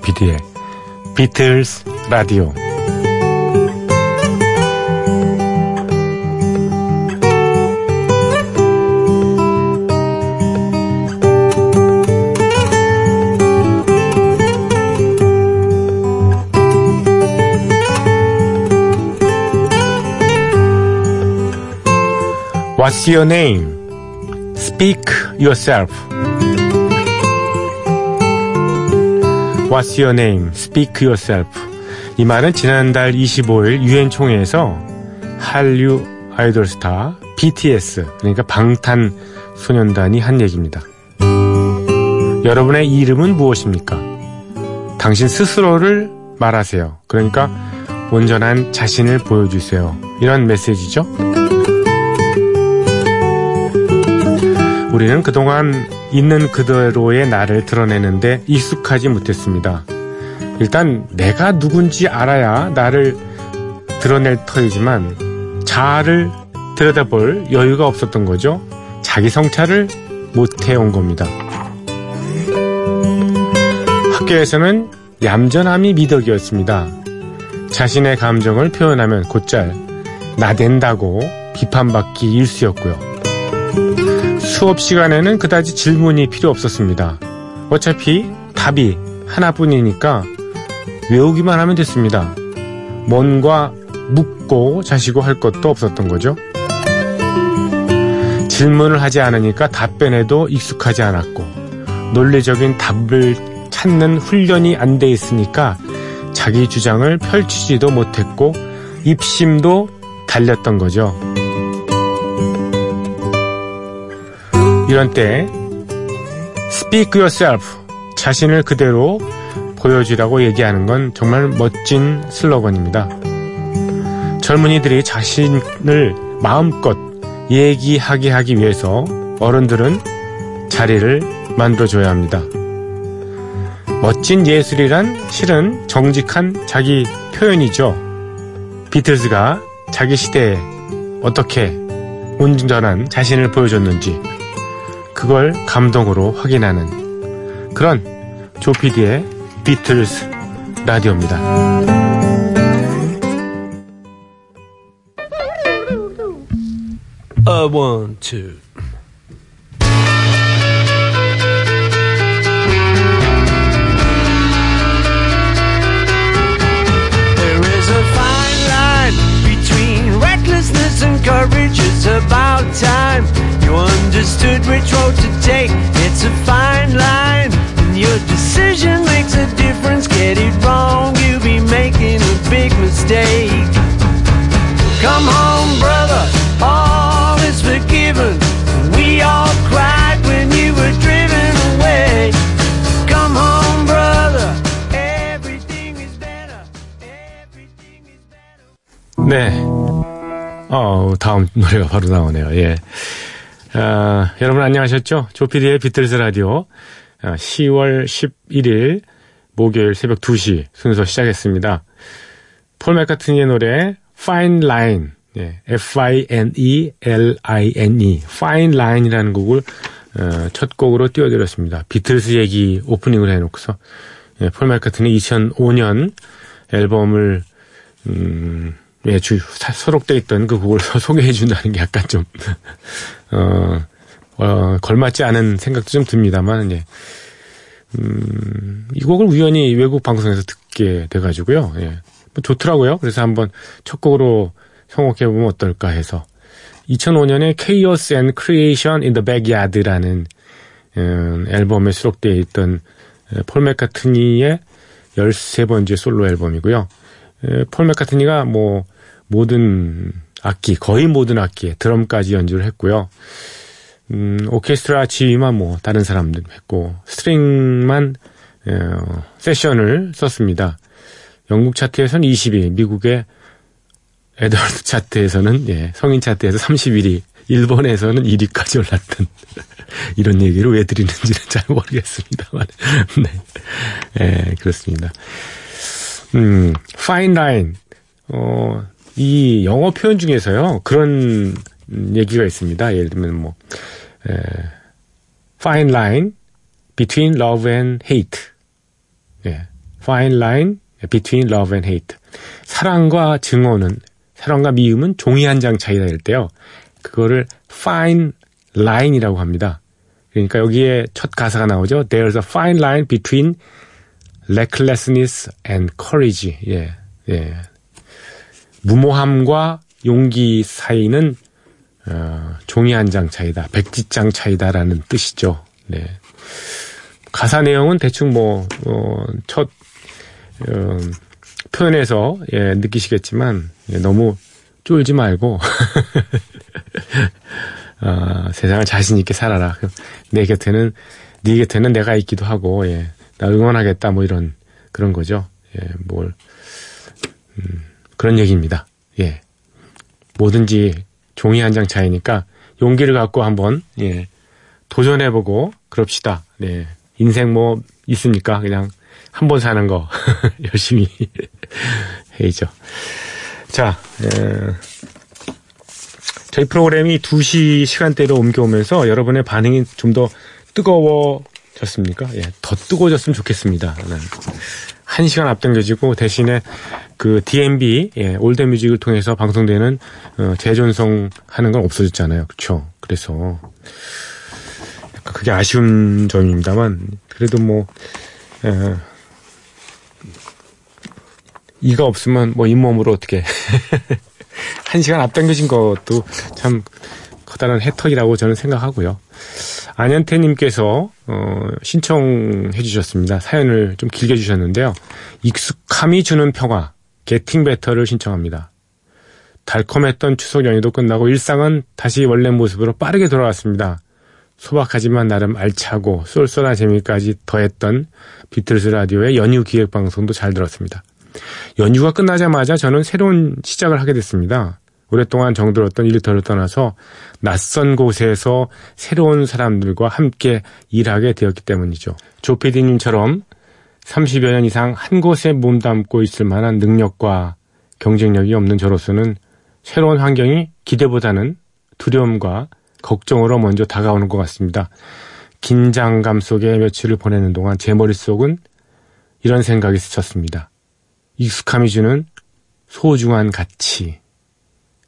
조피디의 비틀스 라디오 What's your name? Speak yourself. What's your name? Speak yourself. 이 말은 지난달 25일 유엔 총회에서 한류 아이돌 스타 BTS 그러니까 방탄소년단이 한 얘기입니다. 여러분의 이름은 무엇입니까? 당신 스스로를 말하세요. 그러니까 온전한 자신을 보여주세요. 이런 메시지죠. 우리는 그동안 있는 그대로의 나를 드러내는데 익숙하지 못했습니다. 일단 내가 누군지 알아야 나를 드러낼 터이지만 자아를 들여다볼 여유가 없었던 거죠. 자기 성찰을 못해온 겁니다. 학교에서는 얌전함이 미덕이었습니다. 자신의 감정을 표현하면 곧잘 나댄다고 비판받기 일쑤였고요. 수업 시간에는 그다지 질문이 필요 없었습니다. 어차피 답이 하나뿐이니까 외우기만 하면 됐습니다. 뭔가 묻고 자시고 할 것도 없었던 거죠. 질문을 하지 않으니까 답변에도 익숙하지 않았고 논리적인 답을 찾는 훈련이 안 돼 있으니까 자기 주장을 펼치지도 못했고 입심도 달렸던 거죠. 이런 때 speak yourself 자신을 그대로 보여주라고 얘기하는 건 정말 멋진 슬로건입니다. 젊은이들이 자신을 마음껏 얘기하게 하기 위해서 어른들은 자리를 만들어줘야 합니다. 멋진 예술이란 실은 정직한 자기 표현이죠. 비틀즈가 자기 시대에 어떻게 온전한 자신을 보여줬는지 그걸 감동으로 확인하는 그런 조피디의 비틀스 라디오입니다. A one, two. Courage. It's about time you understood which road to take. It's a fine 어, 다음 노래가 바로 나오네요. 예. 아, 여러분 안녕하셨죠? 조피디의 비틀스 라디오 아, 10월 11일 목요일 새벽 2시 순서 시작했습니다. 폴 맥카트니의 노래 Fine Line 예, F-I-N-E-L-I-N-E Fine Line이라는 곡을 어, 첫 곡으로 띄워드렸습니다. 비틀스 얘기 오프닝을 해놓고서 예, 폴 맥카트니 2005년 앨범을 음, 예, 주, 사- 수록돼 있던 그 곡을 소개해 준다는 게 약간 좀, 어, 어, 걸맞지 않은 생각도 좀 듭니다만, 예. 음, 이 곡을 우연히 외국 방송에서 듣게 돼가지고요, 예. 뭐 좋더라고요. 그래서 한번 첫 곡으로 성곡해보면 어떨까 해서. 2005년에 Chaos and Creation in the Backyard라는, 음, 앨범에 수록되어 있던 에, 폴 맥카트니의 13번째 솔로 앨범이고요. 에, 폴 맥카트니가 뭐 모든 악기 거의 모든 악기에 드럼까지 연주를 했고요. 음, 오케스트라 지휘만 뭐 다른 사람들 했고 스트링만 어, 세션을 썼습니다. 영국 차트에서는 20위, 미국의 에드워드 차트에서는 예, 성인 차트에서 31위, 일본에서는 1위까지 올랐던 이런 얘기를 왜 드리는지는 잘 모르겠습니다만 네, 예, 그렇습니다. 음, fine line. 어, 이 영어 표현 중에서요, 그런 얘기가 있습니다. 예를 들면 뭐, 에, fine line between love and hate. 예. fine line between love and hate. 사랑과 증오는 사랑과 미움은 종이 한 장 차이다 일 때요. 그거를 fine line이라고 합니다. 그러니까 여기에 첫 가사가 나오죠. There's a fine line between recklessness and courage. 예, 예. 무모함과 용기 사이는 어, 종이 한 장 차이다, 백지장 차이다라는 뜻이죠. 네. 가사 내용은 대충 뭐, 어, 첫, 어, 표현에서, 예, 느끼시겠지만, 예, 너무 쫄지 말고, 어, 세상을 자신있게 살아라. 내 곁에는, 네 곁에는 내가 있기도 하고, 예, 나 응원하겠다, 뭐 이런, 그런 거죠. 예, 뭘, 음, 그런 얘기입니다. 예. 뭐든지 종이 한 장 차이니까 용기를 갖고 한번, 예, 도전해보고, 그럽시다. 네. 인생 뭐, 있습니까? 그냥 한 번 사는 거 열심히 해야죠. 자, 에, 저희 프로그램이 2시 시간대로 옮겨오면서 여러분의 반응이 좀 더 뜨거워졌습니까? 예, 더 뜨거워졌으면 좋겠습니다. 네. 한 시간 앞당겨지고 대신에 그 DMB 예, 올드 뮤직을 통해서 방송되는 어, 재전송 하는 건 없어졌잖아요. 그렇죠? 그래서 그게 아쉬운 점입니다만 그래도 뭐 에, 이가 없으면 뭐 잇몸으로 어떻게 한 시간 앞당겨진 것도 참 커다란 혜택이라고 저는 생각하고요. 안현태님께서 어, 신청해 주셨습니다. 사연을 좀 길게 주셨는데요. 익숙함이 주는 평화, 게팅 베터를 신청합니다. 달콤했던 추석 연휴도 끝나고 일상은 다시 원래 모습으로 빠르게 돌아왔습니다. 소박하지만 나름 알차고 쏠쏠한 재미까지 더했던 비틀스 라디오의 연휴 기획 방송도 잘 들었습니다. 연휴가 끝나자마자 저는 새로운 시작을 하게 됐습니다. 오랫동안 정들었던 일터를 떠나서 낯선 곳에서 새로운 사람들과 함께 일하게 되었기 때문이죠. 조피디님처럼 30여 년 이상 한 곳에 몸담고 있을 만한 능력과 경쟁력이 없는 저로서는 새로운 환경이 기대보다는 두려움과 걱정으로 먼저 다가오는 것 같습니다. 긴장감 속에 며칠을 보내는 동안 제 머릿속은 이런 생각이 스쳤습니다. 익숙함이 주는 소중한 가치.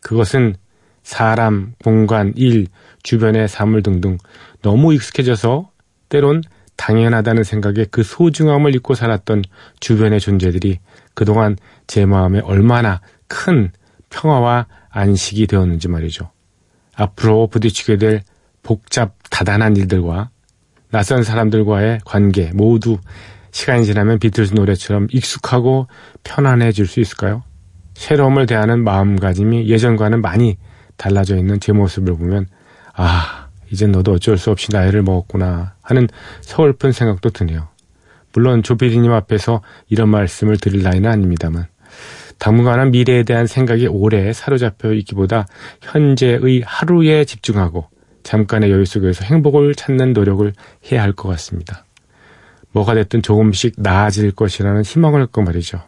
그것은 사람, 공간, 일, 주변의 사물 등등 너무 익숙해져서 때론 당연하다는 생각에 그 소중함을 잊고 살았던 주변의 존재들이 그동안 제 마음에 얼마나 큰 평화와 안식이 되었는지 말이죠. 앞으로 부딪히게 될 복잡 다단한 일들과 낯선 사람들과의 관계 모두 시간이 지나면 비틀스 노래처럼 익숙하고 편안해질 수 있을까요? 새로움을 대하는 마음가짐이 예전과는 많이 달라져 있는 제 모습을 보면 아 이젠 너도 어쩔 수 없이 나이를 먹었구나 하는 서글픈 생각도 드네요. 물론 조피디님 앞에서 이런 말씀을 드릴 나이는 아닙니다만 당분간은 미래에 대한 생각이 오래 사로잡혀 있기보다 현재의 하루에 집중하고 잠깐의 여유 속에서 행복을 찾는 노력을 해야 할 것 같습니다. 뭐가 됐든 조금씩 나아질 것이라는 희망을 갖고 말이죠.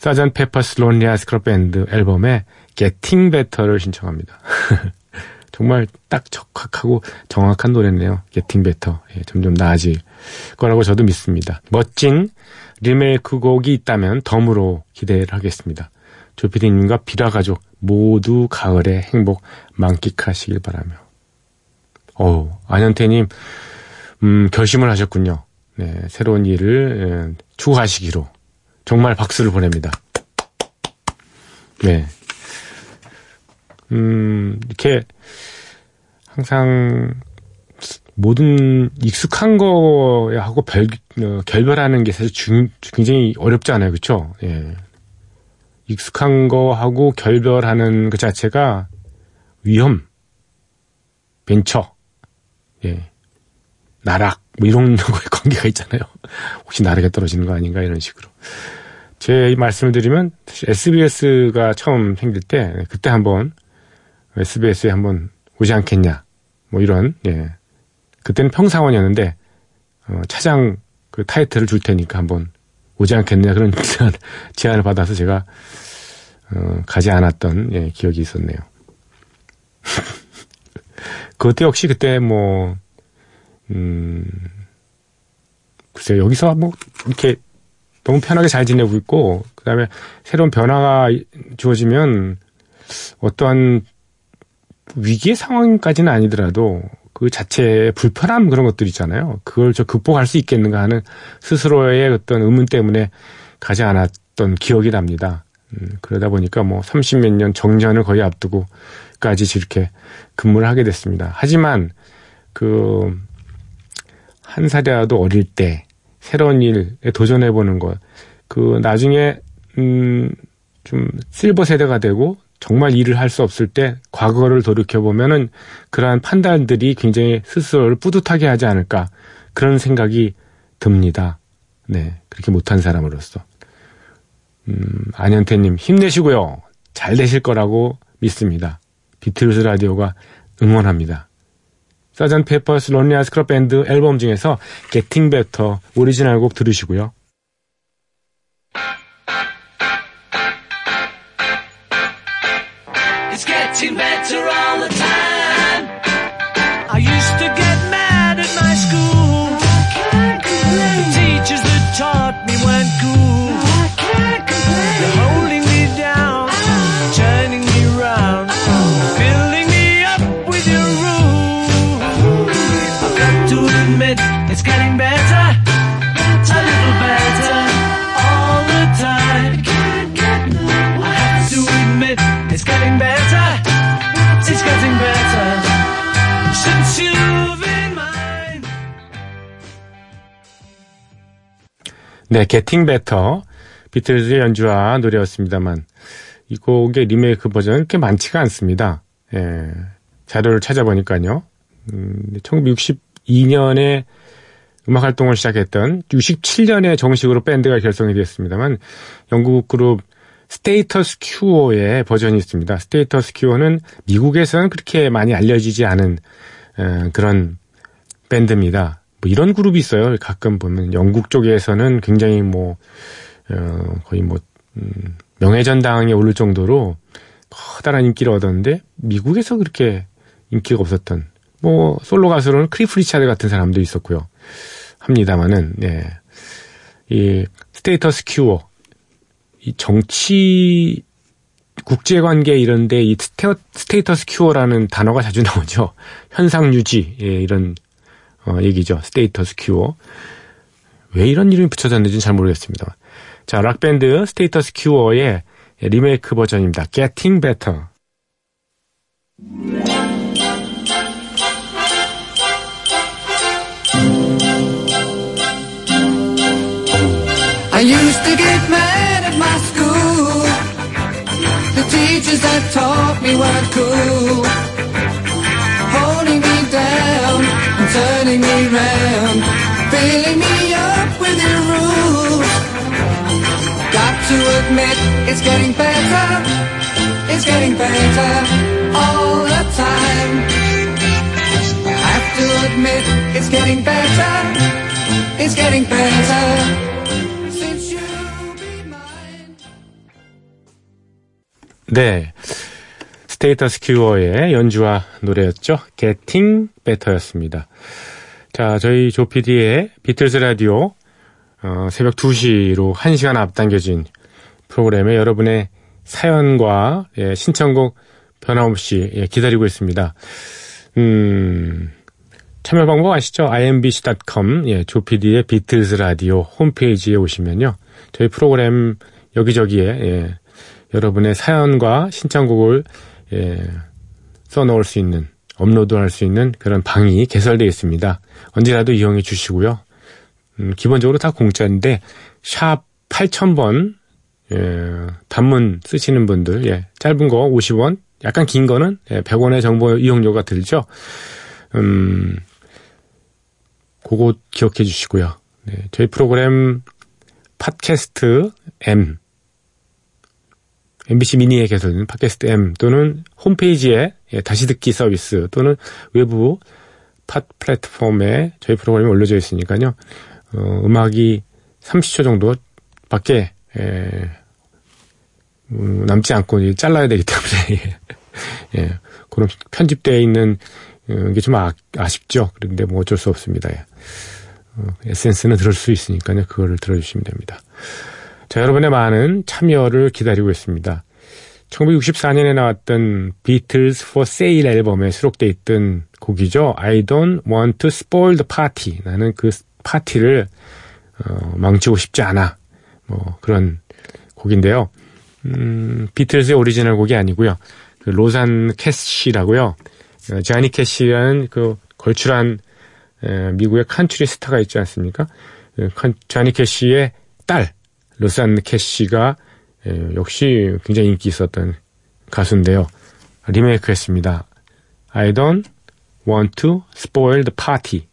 사전 페퍼스 론리 아 스크럽 밴드 앨범에 Getting Better를 신청합니다. 정말 딱 적확하고 정확한 노래네요. Getting Better. 예, 점점 나아질 거라고 저도 믿습니다. 멋진 리메이크 곡이 있다면 덤으로 기대를 하겠습니다. 조피디님과 비라 가족 모두 가을의 행복 만끽하시길 바라며. 어우, 안현태님, 음, 결심을 하셨군요. 네, 새로운 일을 예, 추구하시기로. 정말 박수를 보냅니다. 네. 음, 이렇게 항상 모든 익숙한 거하고 별, 어, 결별하는 게 사실 중, 굉장히 어렵지 않아요. 그쵸? 예. 익숙한 거하고 결별하는 그 자체가 위험, 벤처, 예. 나락, 뭐 이런 거에 관계가 있잖아요. 혹시 나락에 떨어지는 거 아닌가 이런 식으로. 제 말씀을 드리면 SBS가 처음 생길 때 그때 한번 SBS에 한번 오지 않겠냐. 뭐 이런 예. 그때는 평상원이었는데 어, 차장 그 타이틀을 줄 테니까 한번 오지 않겠느냐 그런 제안을 받아서 제가 어, 가지 않았던 예, 기억이 있었네요. 그것도 역시 그때 뭐 음, 글쎄요 여기서 뭐 이렇게 너무 편하게 잘 지내고 있고 그다음에 새로운 변화가 주어지면 어떠한 위기의 상황까지는 아니더라도 그 자체의 불편함 그런 것들 있잖아요. 그걸 저 극복할 수 있겠는가 하는 스스로의 어떤 의문 때문에 가지 않았던 기억이 납니다. 음, 그러다 보니까 뭐 30몇 년 정년을 거의 앞두고까지 이렇게 근무를 하게 됐습니다. 하지만 그 한 살이라도 어릴 때 새로운 일에 도전해 보는 것, 그 나중에 음 좀 실버 세대가 되고 정말 일을 할 수 없을 때 과거를 돌이켜 보면은 그러한 판단들이 굉장히 스스로를 뿌듯하게 하지 않을까 그런 생각이 듭니다. 네, 그렇게 못한 사람으로서. 음, 안현태님 힘내시고요. 잘 되실 거라고 믿습니다. 비틀스 라디오가 응원합니다. Sgt. Pepper's Lonely Hearts Club Band 앨범 중에서 Getting Better 오리지널 곡 들으시고요. It's getting better all 네, Getting Better 비틀즈의 연주와 노래였습니다만 이 곡의 리메이크 버전은 꽤 많지가 않습니다. 예, 자료를 찾아보니까요. 음, 1962년에 음악 활동을 시작했던 67년에 정식으로 밴드가 결성이 되었습니다만 영국 그룹 Status Quo의 버전이 있습니다. Status Quo는 미국에서는 그렇게 많이 알려지지 않은 에, 그런 밴드입니다. 뭐 이런 그룹이 있어요. 가끔 보면 영국 쪽에서는 굉장히 뭐 어, 거의 뭐 음, 명예전당에 오를 정도로 커다란 인기를 얻었는데 미국에서 그렇게 인기가 없었던 뭐 솔로 가수로는 클리프 리차드 같은 사람도 있었고요. 합니다만은 예. 이 Status Quo 이 정치 국제 관계 이런데 이 Sta, Status Quo라는 단어가 자주 나오죠. 현상 유지 예, 이런 어, 얘기죠. Status Quo. 왜 이런 이름이 붙여졌는지는 잘 모르겠습니다. 자, 락밴드 Status Quo의 리메이크 버전입니다. Getting Better. Turning me round. Filling me up with their rules. Got to admit, it's getting better. It's getting better all the time. Have to admit, it's getting better. It's getting better. Since you be mine. 네. Status Quo의 연주와 노래였죠. Getting Better였습니다. 자, 저희 조피디의 비틀즈 라디오 어, 새벽 2시로 1시간 앞당겨진 프로그램에 여러분의 사연과 예, 신청곡 변함없이 예, 기다리고 있습니다. 음, 참여 방법 아시죠? imbc.com 예, 조피디의 비틀즈 라디오 홈페이지에 오시면요. 저희 프로그램 여기저기에 예, 여러분의 사연과 신청곡을 예, 써놓을 수 있는 업로드할 수 있는 그런 방이 개설되어 있습니다. 언제라도 이용해 주시고요. 음, 기본적으로 다 공짜인데 샵 8000번 예, 단문 쓰시는 분들 예, 짧은 거 50원 약간 긴 거는 예, 100원의 정보 이용료가 들죠. 음, 그거 기억해 주시고요. 네, 저희 프로그램 팟캐스트 M MBC 미니에 개설된 팟캐스트 M 또는 홈페이지에 예, 다시 듣기 서비스 또는 외부 팟 플랫폼에 저희 프로그램이 올려져 있으니까요. 어, 음악이 30초 정도밖에 예, 음, 남지 않고 잘라야 되기 때문에 예, 그런 편집되어 있는 어, 그게 좀 아, 아쉽죠. 그런데 뭐 어쩔 수 없습니다. 예. 어, 에센스는 들을 수 있으니까요. 그거를 들어주시면 됩니다. 자, 여러분의 많은 참여를 기다리고 있습니다. 1964년에 나왔던 Beatles for Sale 앨범에 수록돼 있던 곡이죠. I don't want to spoil the party. 나는 그 파티를 어, 망치고 싶지 않아. 뭐 그런 곡인데요. 음, 비틀즈의 오리지널 곡이 아니고요. 그 로산 캐시라고요. 어, 자니 캐시라는 그 걸출한 에, 미국의 country 스타가 있지 않습니까? 그 칸, 자니 캐시의 딸 로산 캐시가 에, 역시 굉장히 인기 있었던 가수인데요. 리메이크했습니다. I don't want to spoil the party.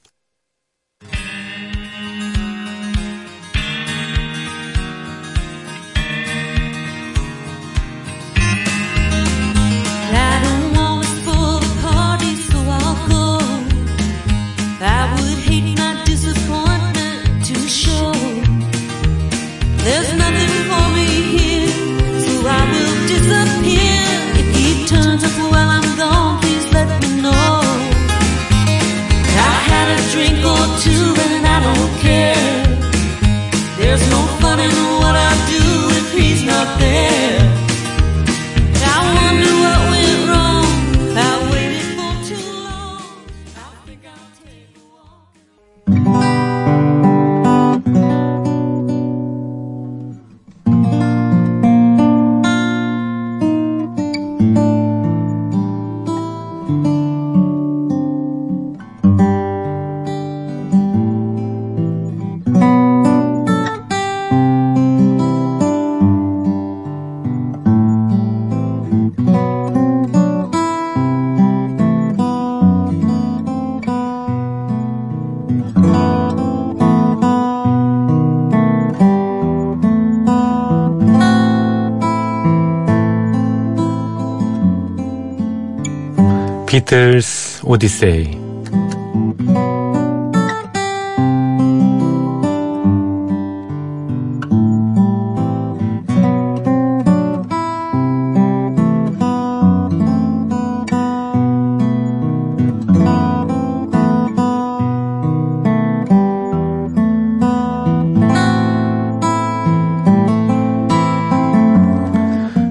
비틀스 오디세이.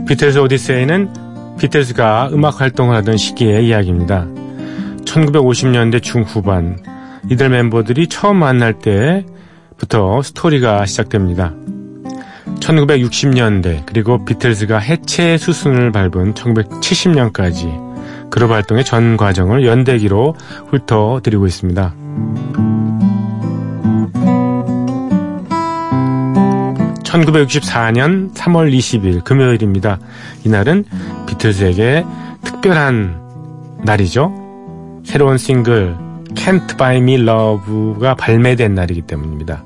비틀스 오디세이는 비틀스가 음악 활동을 하던 시기의 이야기입니다. 1950년대 중후반 이들 멤버들이 처음 만날 때부터 스토리가 시작됩니다. 1960년대 그리고 비틀스가 해체 수순을 밟은 1970년까지 그룹 활동의 전 과정을 연대기로 훑어드리고 있습니다. 1964년 3월 20일 금요일입니다. 이날은 비틀즈에게 특별한 날이죠. 새로운 싱글 Can't Buy Me Love가 발매된 날이기 때문입니다.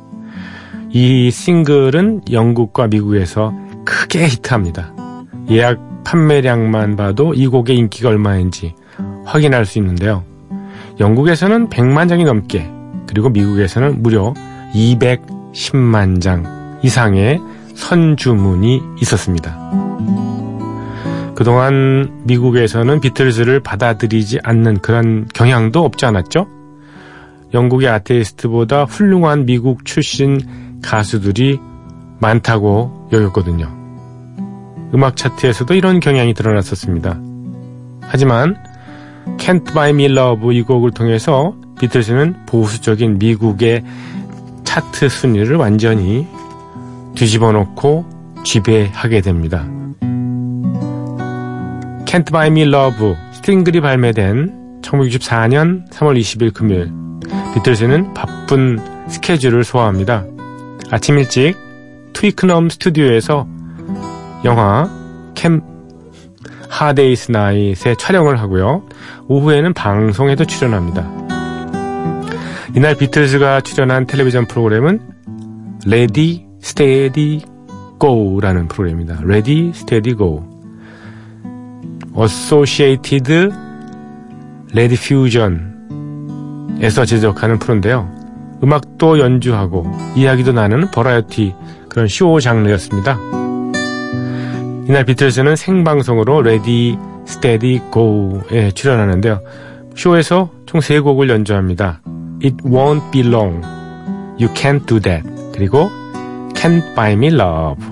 이 싱글은 영국과 미국에서 크게 히트합니다. 예약 판매량만 봐도 이 곡의 인기가 얼마인지 확인할 수 있는데요. 영국에서는 100만 장이 넘게 그리고 미국에서는 무려 210만 장 이상의 선주문이 있었습니다. 그동안 미국에서는 비틀즈를 받아들이지 않는 그런 경향도 없지 않았죠? 영국의 아테이스트보다 훌륭한 미국 출신 가수들이 많다고 여겼거든요. 음악 차트에서도 이런 경향이 드러났었습니다. 하지만 Can't Buy Me Love 이 곡을 통해서 비틀즈는 보수적인 미국의 차트 순위를 완전히 뒤집어 놓고 지배하게 됩니다. Can't Buy Me Love 싱글이 발매된 1964년 3월 20일 금요일 비틀즈는 바쁜 스케줄을 소화합니다. 아침 일찍 트위크넘 스튜디오에서 영화 캠 하데이스 나잇의 촬영을 하고요. 오후에는 방송에도 출연합니다. 이날 비틀즈가 출연한 텔레비전 프로그램은 Ready Steady Go라는 프로그램입니다. Ready Steady Go Associated Rediffusion에서 제작하는 프로인데요. 음악도 연주하고 이야기도 나누는 버라이어티 그런 쇼 장르였습니다. 이날 비틀즈는 생방송으로 Ready Steady Go에 출연하는데요. 쇼에서 총 3곡을 연주합니다. It Won't Be Long, You Can't Do That 그리고 Can't Buy Me Love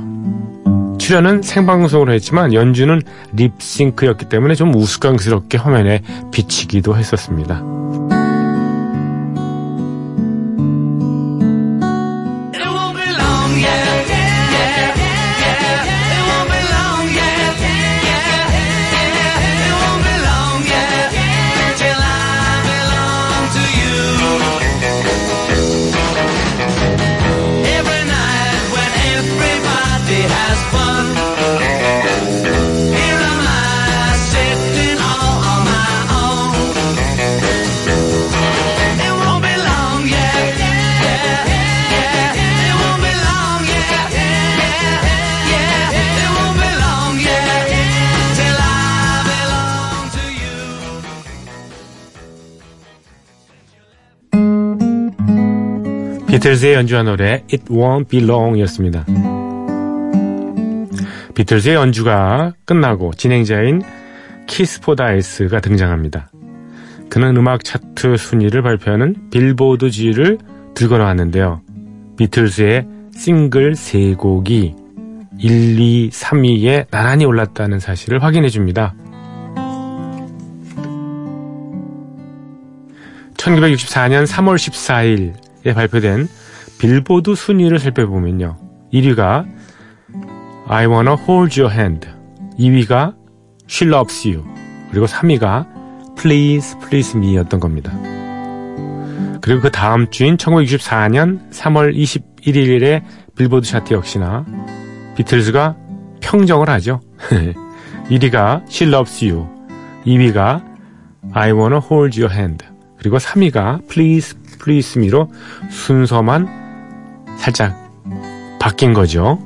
출연은 생방송으로 했지만 연주는 립싱크였기 때문에 좀 우스꽝스럽게 화면에 비치기도 했었습니다. 비틀즈의 연주한 노래 It Won't Be Long이었습니다. 비틀즈의 연주가 끝나고 진행자인 키스 포다이스가 등장합니다. 그는 음악 차트 순위를 발표하는 빌보드 지를 들고 나왔는데요. 비틀즈의 싱글 3곡이 1, 2, 3위에 나란히 올랐다는 사실을 확인해 줍니다. 1964년 3월 14일에 발표된 빌보드 순위를 살펴보면요. 1위가 I Wanna Hold Your Hand, 2위가 She Loves You, 그리고 3위가 Please Please Me였던 겁니다. 그리고 그 다음 주인 1964년 3월 21일에 빌보드 차트 역시나 비틀즈가 평정을 하죠. 1위가 She Loves You, 2위가 I Wanna Hold Your Hand, 그리고 3위가 Please Please Me로 순서만 살짝 바뀐 거죠.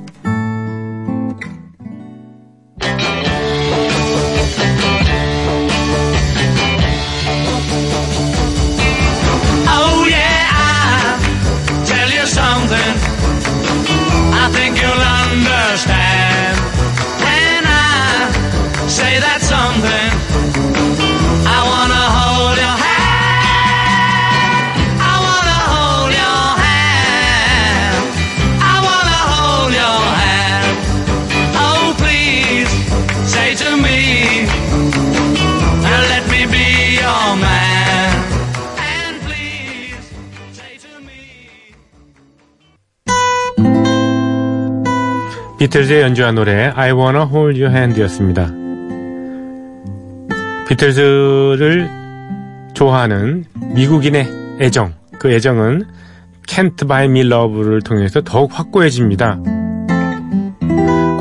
비틀즈의 연주한 노래 I Wanna Hold Your Hand였습니다. 비틀즈를 좋아하는 미국인의 애정, 그 애정은 Can't Buy Me Love를 통해서 더욱 확고해집니다.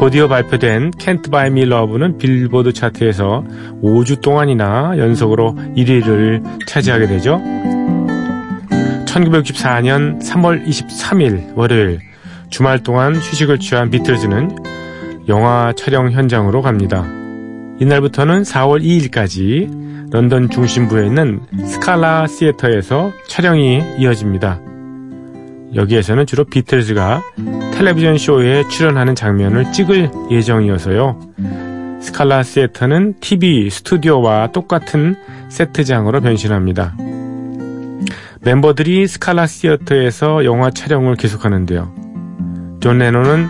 곧이어 발표된 Can't Buy Me Love는 빌보드 차트에서 5주 동안이나 연속으로 1위를 차지하게 되죠. 1964년 3월 23일 월요일 주말 동안 휴식을 취한 비틀즈는 영화 촬영 현장으로 갑니다. 이날부터는 4월 2일까지 런던 중심부에 있는 스칼라 시애터에서 촬영이 이어집니다. 여기에서는 주로 비틀즈가 텔레비전 쇼에 출연하는 장면을 찍을 예정이어서요. 스칼라 시애터는 TV 스튜디오와 똑같은 세트장으로 변신합니다. 멤버들이 스칼라 시어터에서 영화 촬영을 계속하는데요. 존 레논은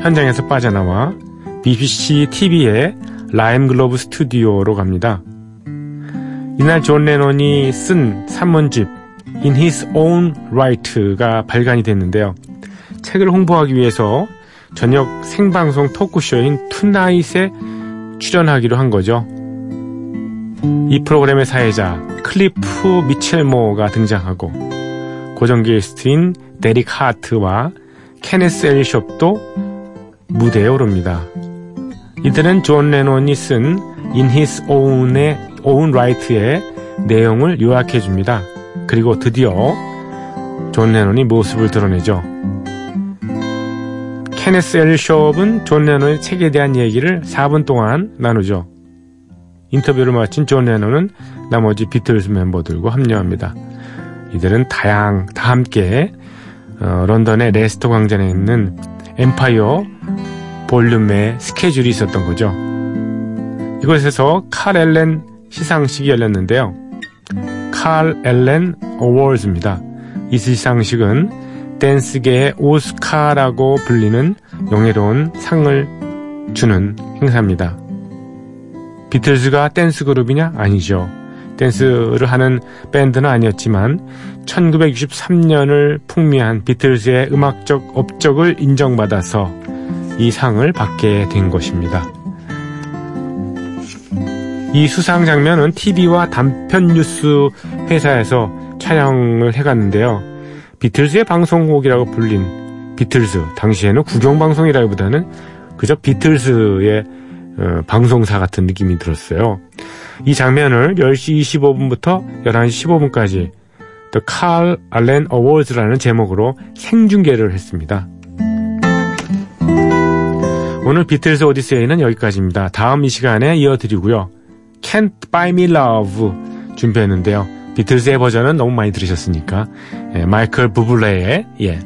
현장에서 빠져나와 BBC TV의 라임 그로브 스튜디오로 갑니다. 이날 존 레논이 쓴 산문집 In His Own Write가 발간이 됐는데요. 책을 홍보하기 위해서 저녁 생방송 토크쇼인 Tonight에 출연하기로 한 거죠. 이 프로그램의 사회자 클리프 미첼모가 등장하고 고정 게스트인 데릭 하트와 케네스 엘숍도 무대에 오릅니다. 이들은 존 레논이 쓴 In His Own의 Own Write의 내용을 요약해 줍니다. 그리고 드디어 존 레논이 모습을 드러내죠. 케네스 엘숍은 존 레논의 책에 대한 얘기를 4분 동안 나누죠. 인터뷰를 마친 존 레논은 나머지 비틀즈 멤버들과 합류합니다. 이들은 다양 다 함께 어, 런던의 레스터 광장에 있는 엠파이어 볼룸의 스케줄이 있었던 거죠. 이곳에서 칼 엘렌 시상식이 열렸는데요. 칼 엘렌 Awards입니다. 이 시상식은 댄스계의 오스카라고 불리는 영예로운 상을 주는 행사입니다. 비틀즈가 댄스 그룹이냐? 아니죠. 댄스를 하는 밴드는 아니었지만 1963년을 풍미한 비틀즈의 음악적 업적을 인정받아서 이 상을 받게 된 것입니다. 이 수상 장면은 TV와 단편 뉴스 회사에서 촬영을 해갔는데요. 비틀즈의 방송국이라고 불린 비틀즈, 당시에는 국영방송이라기보다는 그저 비틀즈의 어, 방송사 같은 느낌이 들었어요. 이 장면을 10시 25분부터 11시 15분까지 The Carl Allen Awards라는 제목으로 생중계를 했습니다. 오늘 비틀즈 오디세이는 여기까지입니다. 다음 이 시간에 이어드리고요. Can't Buy Me Love 준비했는데요. 비틀즈의 버전은 너무 많이 들으셨으니까 예, 마이클 부블레의 예,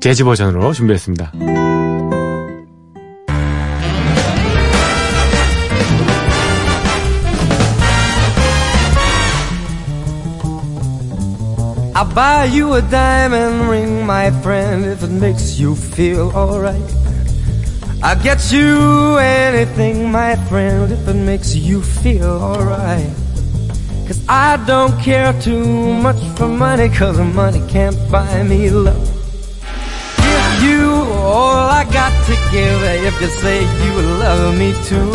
재즈 버전으로 준비했습니다. I'll buy you a diamond ring, my friend, if it makes you feel alright. I'll get you anything, my friend, if it makes you feel alright. Cause I don't care too much for money, cause money can't buy me love. Give you all I got to give if you say you love me too.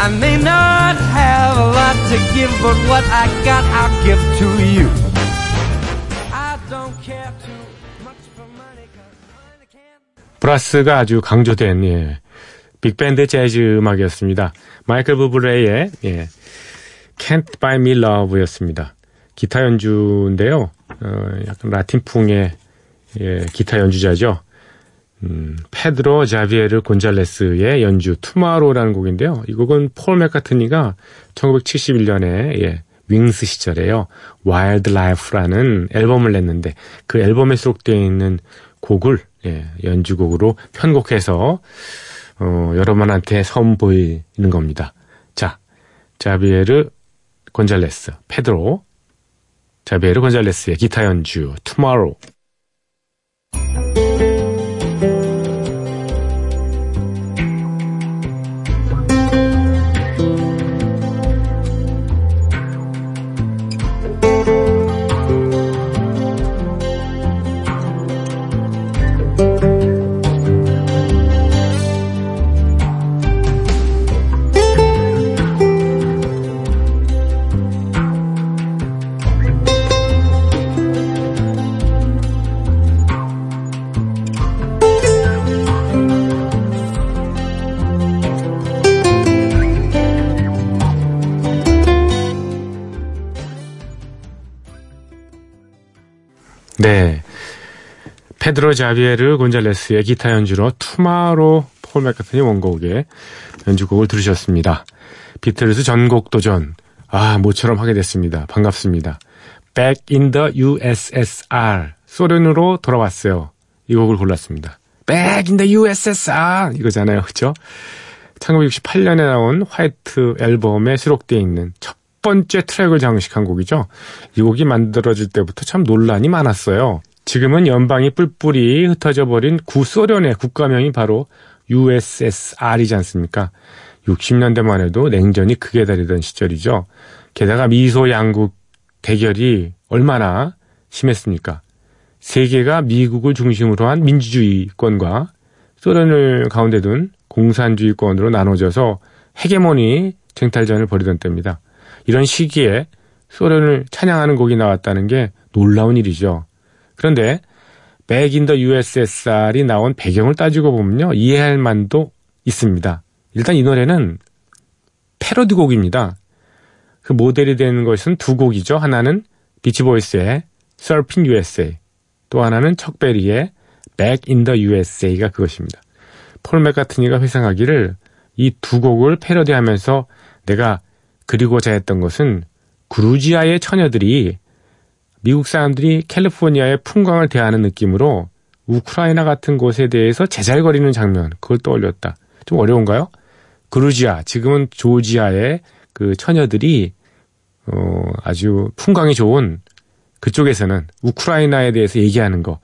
I may not have a lot to give, but what I got I'll give to you. 브라스가 아주 강조된 예, 빅밴드 재즈 음악이었습니다. 마이클 부블레의 예, Can't Buy Me Love였습니다. 기타 연주인데요. 어, 약간 라틴풍의 예, 기타 연주자죠. 음, 페드로 자비에르 곤잘레스의 연주 Tomorrow라는 곡인데요. 이 곡은 폴 맥카트니가 1971년에 예, 윙스 시절에요. Wild Life라는 앨범을 냈는데 그 앨범에 수록되어 있는 곡을 예, 연주곡으로 편곡해서 어, 여러분한테 선보이는 겁니다. 자, 자비에르 곤잘레스, 페드로 자비에르 곤잘레스의 기타 연주. 네. 페드로 자비에르 곤잘레스의 기타 연주로 투마로 폴 맥카트니 원곡의 연주곡을 들으셨습니다. 비틀즈 전곡 도전. 아, 모처럼 하게 됐습니다. 반갑습니다. Back in the USSR. 소련으로 돌아왔어요. 이 곡을 골랐습니다. Back in the USSR. 이거잖아요. 그죠? 1968년에 나온 화이트 앨범에 수록되어 있는 첫 번째 트랙을 장식한 곡이죠. 이 곡이 만들어질 때부터 참 논란이 많았어요. 지금은 연방이 뿔뿔이 흩어져 버린 구소련의 국가명이 바로 USSR이지 않습니까? 60년대만 해도 냉전이 극에 달이던 시절이죠. 게다가 미소 양국 대결이 얼마나 심했습니까? 세계가 미국을 중심으로 한 민주주의권과 소련을 가운데 둔 공산주의권으로 나눠져서 헤게모니 쟁탈전을 벌이던 때입니다. 이런 시기에 소련을 찬양하는 곡이 나왔다는 게 놀라운 일이죠. 그런데 백인 더 USSR이 나온 배경을 따지고 보면요. 이해할 만도 있습니다. 일단 이 노래는 패러디 곡입니다. 그 모델이 되는 것은 두 곡이죠. 하나는 비치보이스의 Surfing USA, 또 하나는 척베리의 Back in the USA가 그것입니다. 폴 맥카트니가 회상하기를 이 두 곡을 패러디하면서 내가 그리고자 했던 것은 그루지아의 처녀들이 미국 사람들이 캘리포니아의 풍광을 대하는 느낌으로 우크라이나 같은 곳에 대해서 제잘거리는 장면, 그걸 떠올렸다. 좀 어려운가요? 그루지아, 지금은 조지아의 그 처녀들이, 어, 아주 풍광이 좋은 그쪽에서는 우크라이나에 대해서 얘기하는 거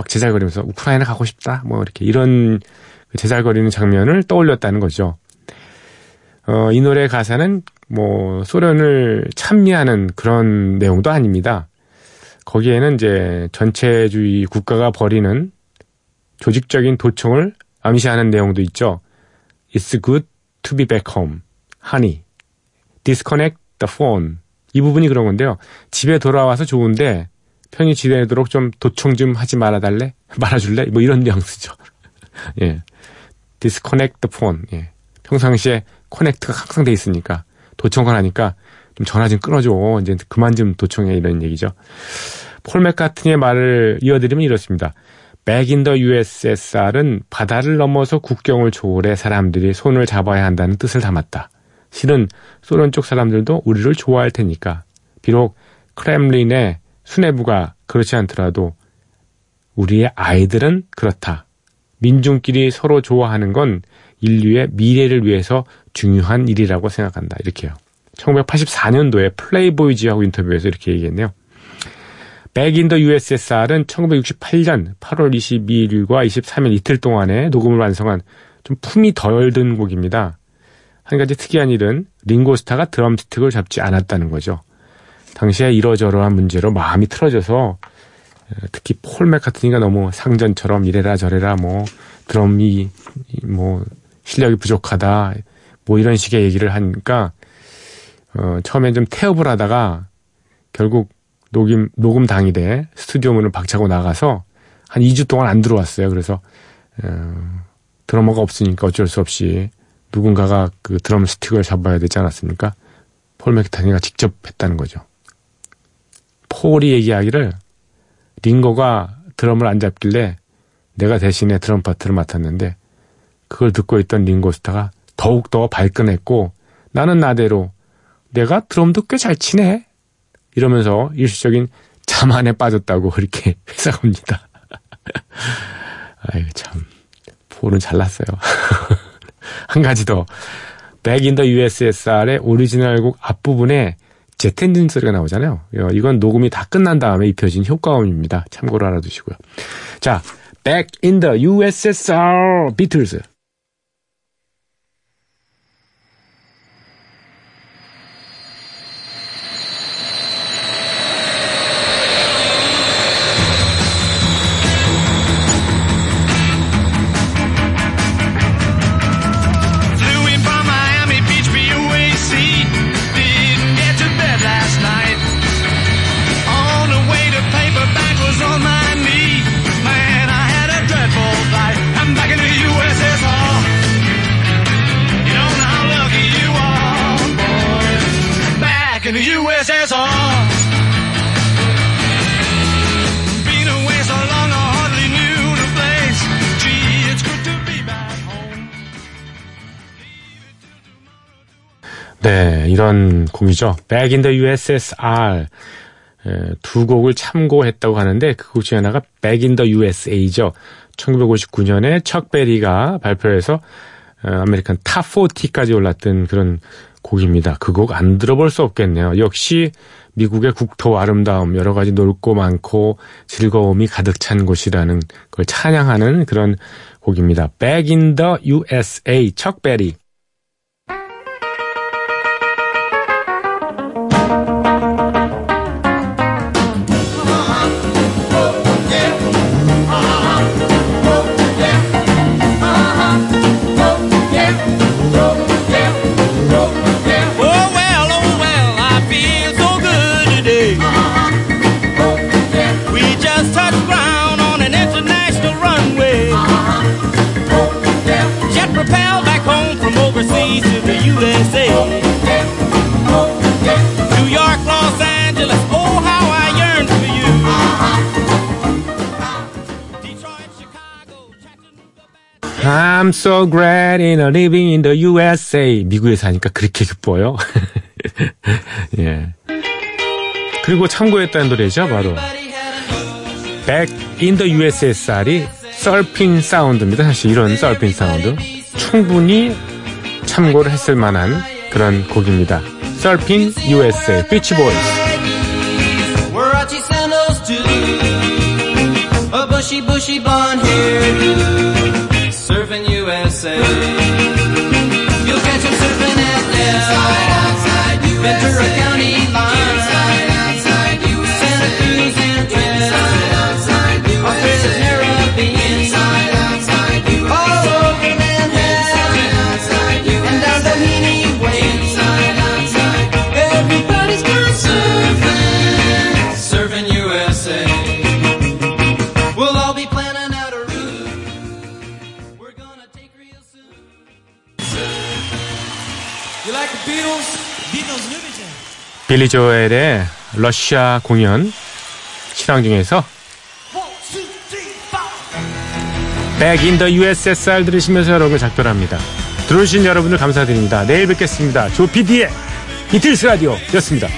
막 제잘거리면서 우크라이나 가고 싶다 뭐 이렇게 이런 그 제잘거리는 장면을 떠올렸다는 거죠. 어, 이 노래 가사는 뭐 소련을 찬미하는 그런 내용도 아닙니다. 거기에는 이제 전체주의 국가가 벌이는 조직적인 도청을 암시하는 내용도 있죠. It's good to be back home. honey. disconnect the phone. 이 부분이 그런 건데요. 집에 돌아와서 좋은데 편히 지내도록 좀 도청 좀 하지 말아달래? 말아줄래? 뭐 이런 뉘앙스죠. 예. disconnect the phone. 예. 평상시에 커넥트가 항상 돼 있으니까 도청을 하니까 좀 전화 좀 끊어줘. 이제 그만 좀 도청해 이런 얘기죠. 폴 맥카트니의 말을 이어드리면 이렇습니다. The USSR은 바다를 넘어서 국경을 초월해 사람들이 손을 잡아야 한다는 뜻을 담았다. 실은 소련 쪽 사람들도 우리를 좋아할 테니까. 비록 크렘린의 수뇌부가 그렇지 않더라도 우리의 아이들은 그렇다. 민중끼리 서로 좋아하는 건 인류의 미래를 위해서 중요한 일이라고 생각한다. 이렇게요. 1984년도에 플레이보이지하고 인터뷰에서 이렇게 얘기했네요. The USSR은 1968년 8월 22일과 23일 이틀 동안에 녹음을 완성한 좀 품이 덜 든 곡입니다. 한 가지 특이한 일은 링고스타가 드럼 스틱을 잡지 않았다는 거죠. 당시에 이러저러한 문제로 마음이 틀어져서 특히 폴 맥카트니가 너무 상전처럼 이래라 저래라 뭐 드럼이 뭐 실력이 부족하다 뭐 이런 식의 얘기를 하니까 어 처음엔 좀 태업을 하다가 결국 녹음 녹음 당일에 스튜디오 문을 박차고 나가서 한 2주 동안 안 들어왔어요. 그래서 어, 드러머가 없으니까 어쩔 수 없이 누군가가 그 드럼 스틱을 잡아야 되지 않았습니까? 폴 맥타니가 직접 했다는 거죠. 폴이 얘기하기를 링거가 드럼을 안 잡길래 내가 대신에 드럼 파트를 맡았는데 그걸 듣고 있던 링고스타가 더욱더 발끈했고 나는 나대로 내가 드럼도 꽤 잘 치네 이러면서 일시적인 자만에 빠졌다고 이렇게 회상합니다. 아유 참 폴은 잘났어요. 한 가지 더. Back in the USSR의 오리지널 곡 앞부분에 제트 엔진 소리가 나오잖아요. 이건 녹음이 다 끝난 다음에 입혀진 효과음입니다. 참고로 알아두시고요. 자, the USSR 비틀즈. Be back home. 네, 이런 곡이죠. Back in the USSR. 에, 두 곡을 참고했다고 하는데 그 곡 중에 하나가 Back in the USA죠. 1959년에 척 베리가 발표해서 어, American Top 40까지 올랐던 그런 곡입니다. 그 곡 안 들어볼 수 없겠네요. 역시 미국의 국토 아름다움, 여러 가지 넓고 많고 즐거움이 가득 찬 곳이라는 걸 찬양하는 그런 곡입니다. Back in the USA, 척 베리. I'm so glad in living in the USA. 미국에 사니까 그렇게 기뻐요. 예. 그리고 참고했다는 노래죠, 바로. Back in the USSR이 surfin' 사운드입니다. 사실 이런 썰핀 사운드. 충분히 참고를 했을 만한 그런 곡입니다. Surfin' USA, 비치 보이스. bushy, bushy blonde hairdo. Surfing USA. You'll catch him surfing at Inside, outside, USA. Ventura County line. Inside, outside, USA. Santa Cruz and Trent. Inside, outside, USA. Australia's Caribbean. All over Manhattan. Everybody's got surfing. Surfing USA. 빌리 조엘의 러시아 공연 실황 중에서 Back in the USSR 들으시면서 여러분을 작별합니다. 들어주신 여러분들 감사드립니다. 내일 뵙겠습니다. 조 PD의 이틀스 라디오였습니다.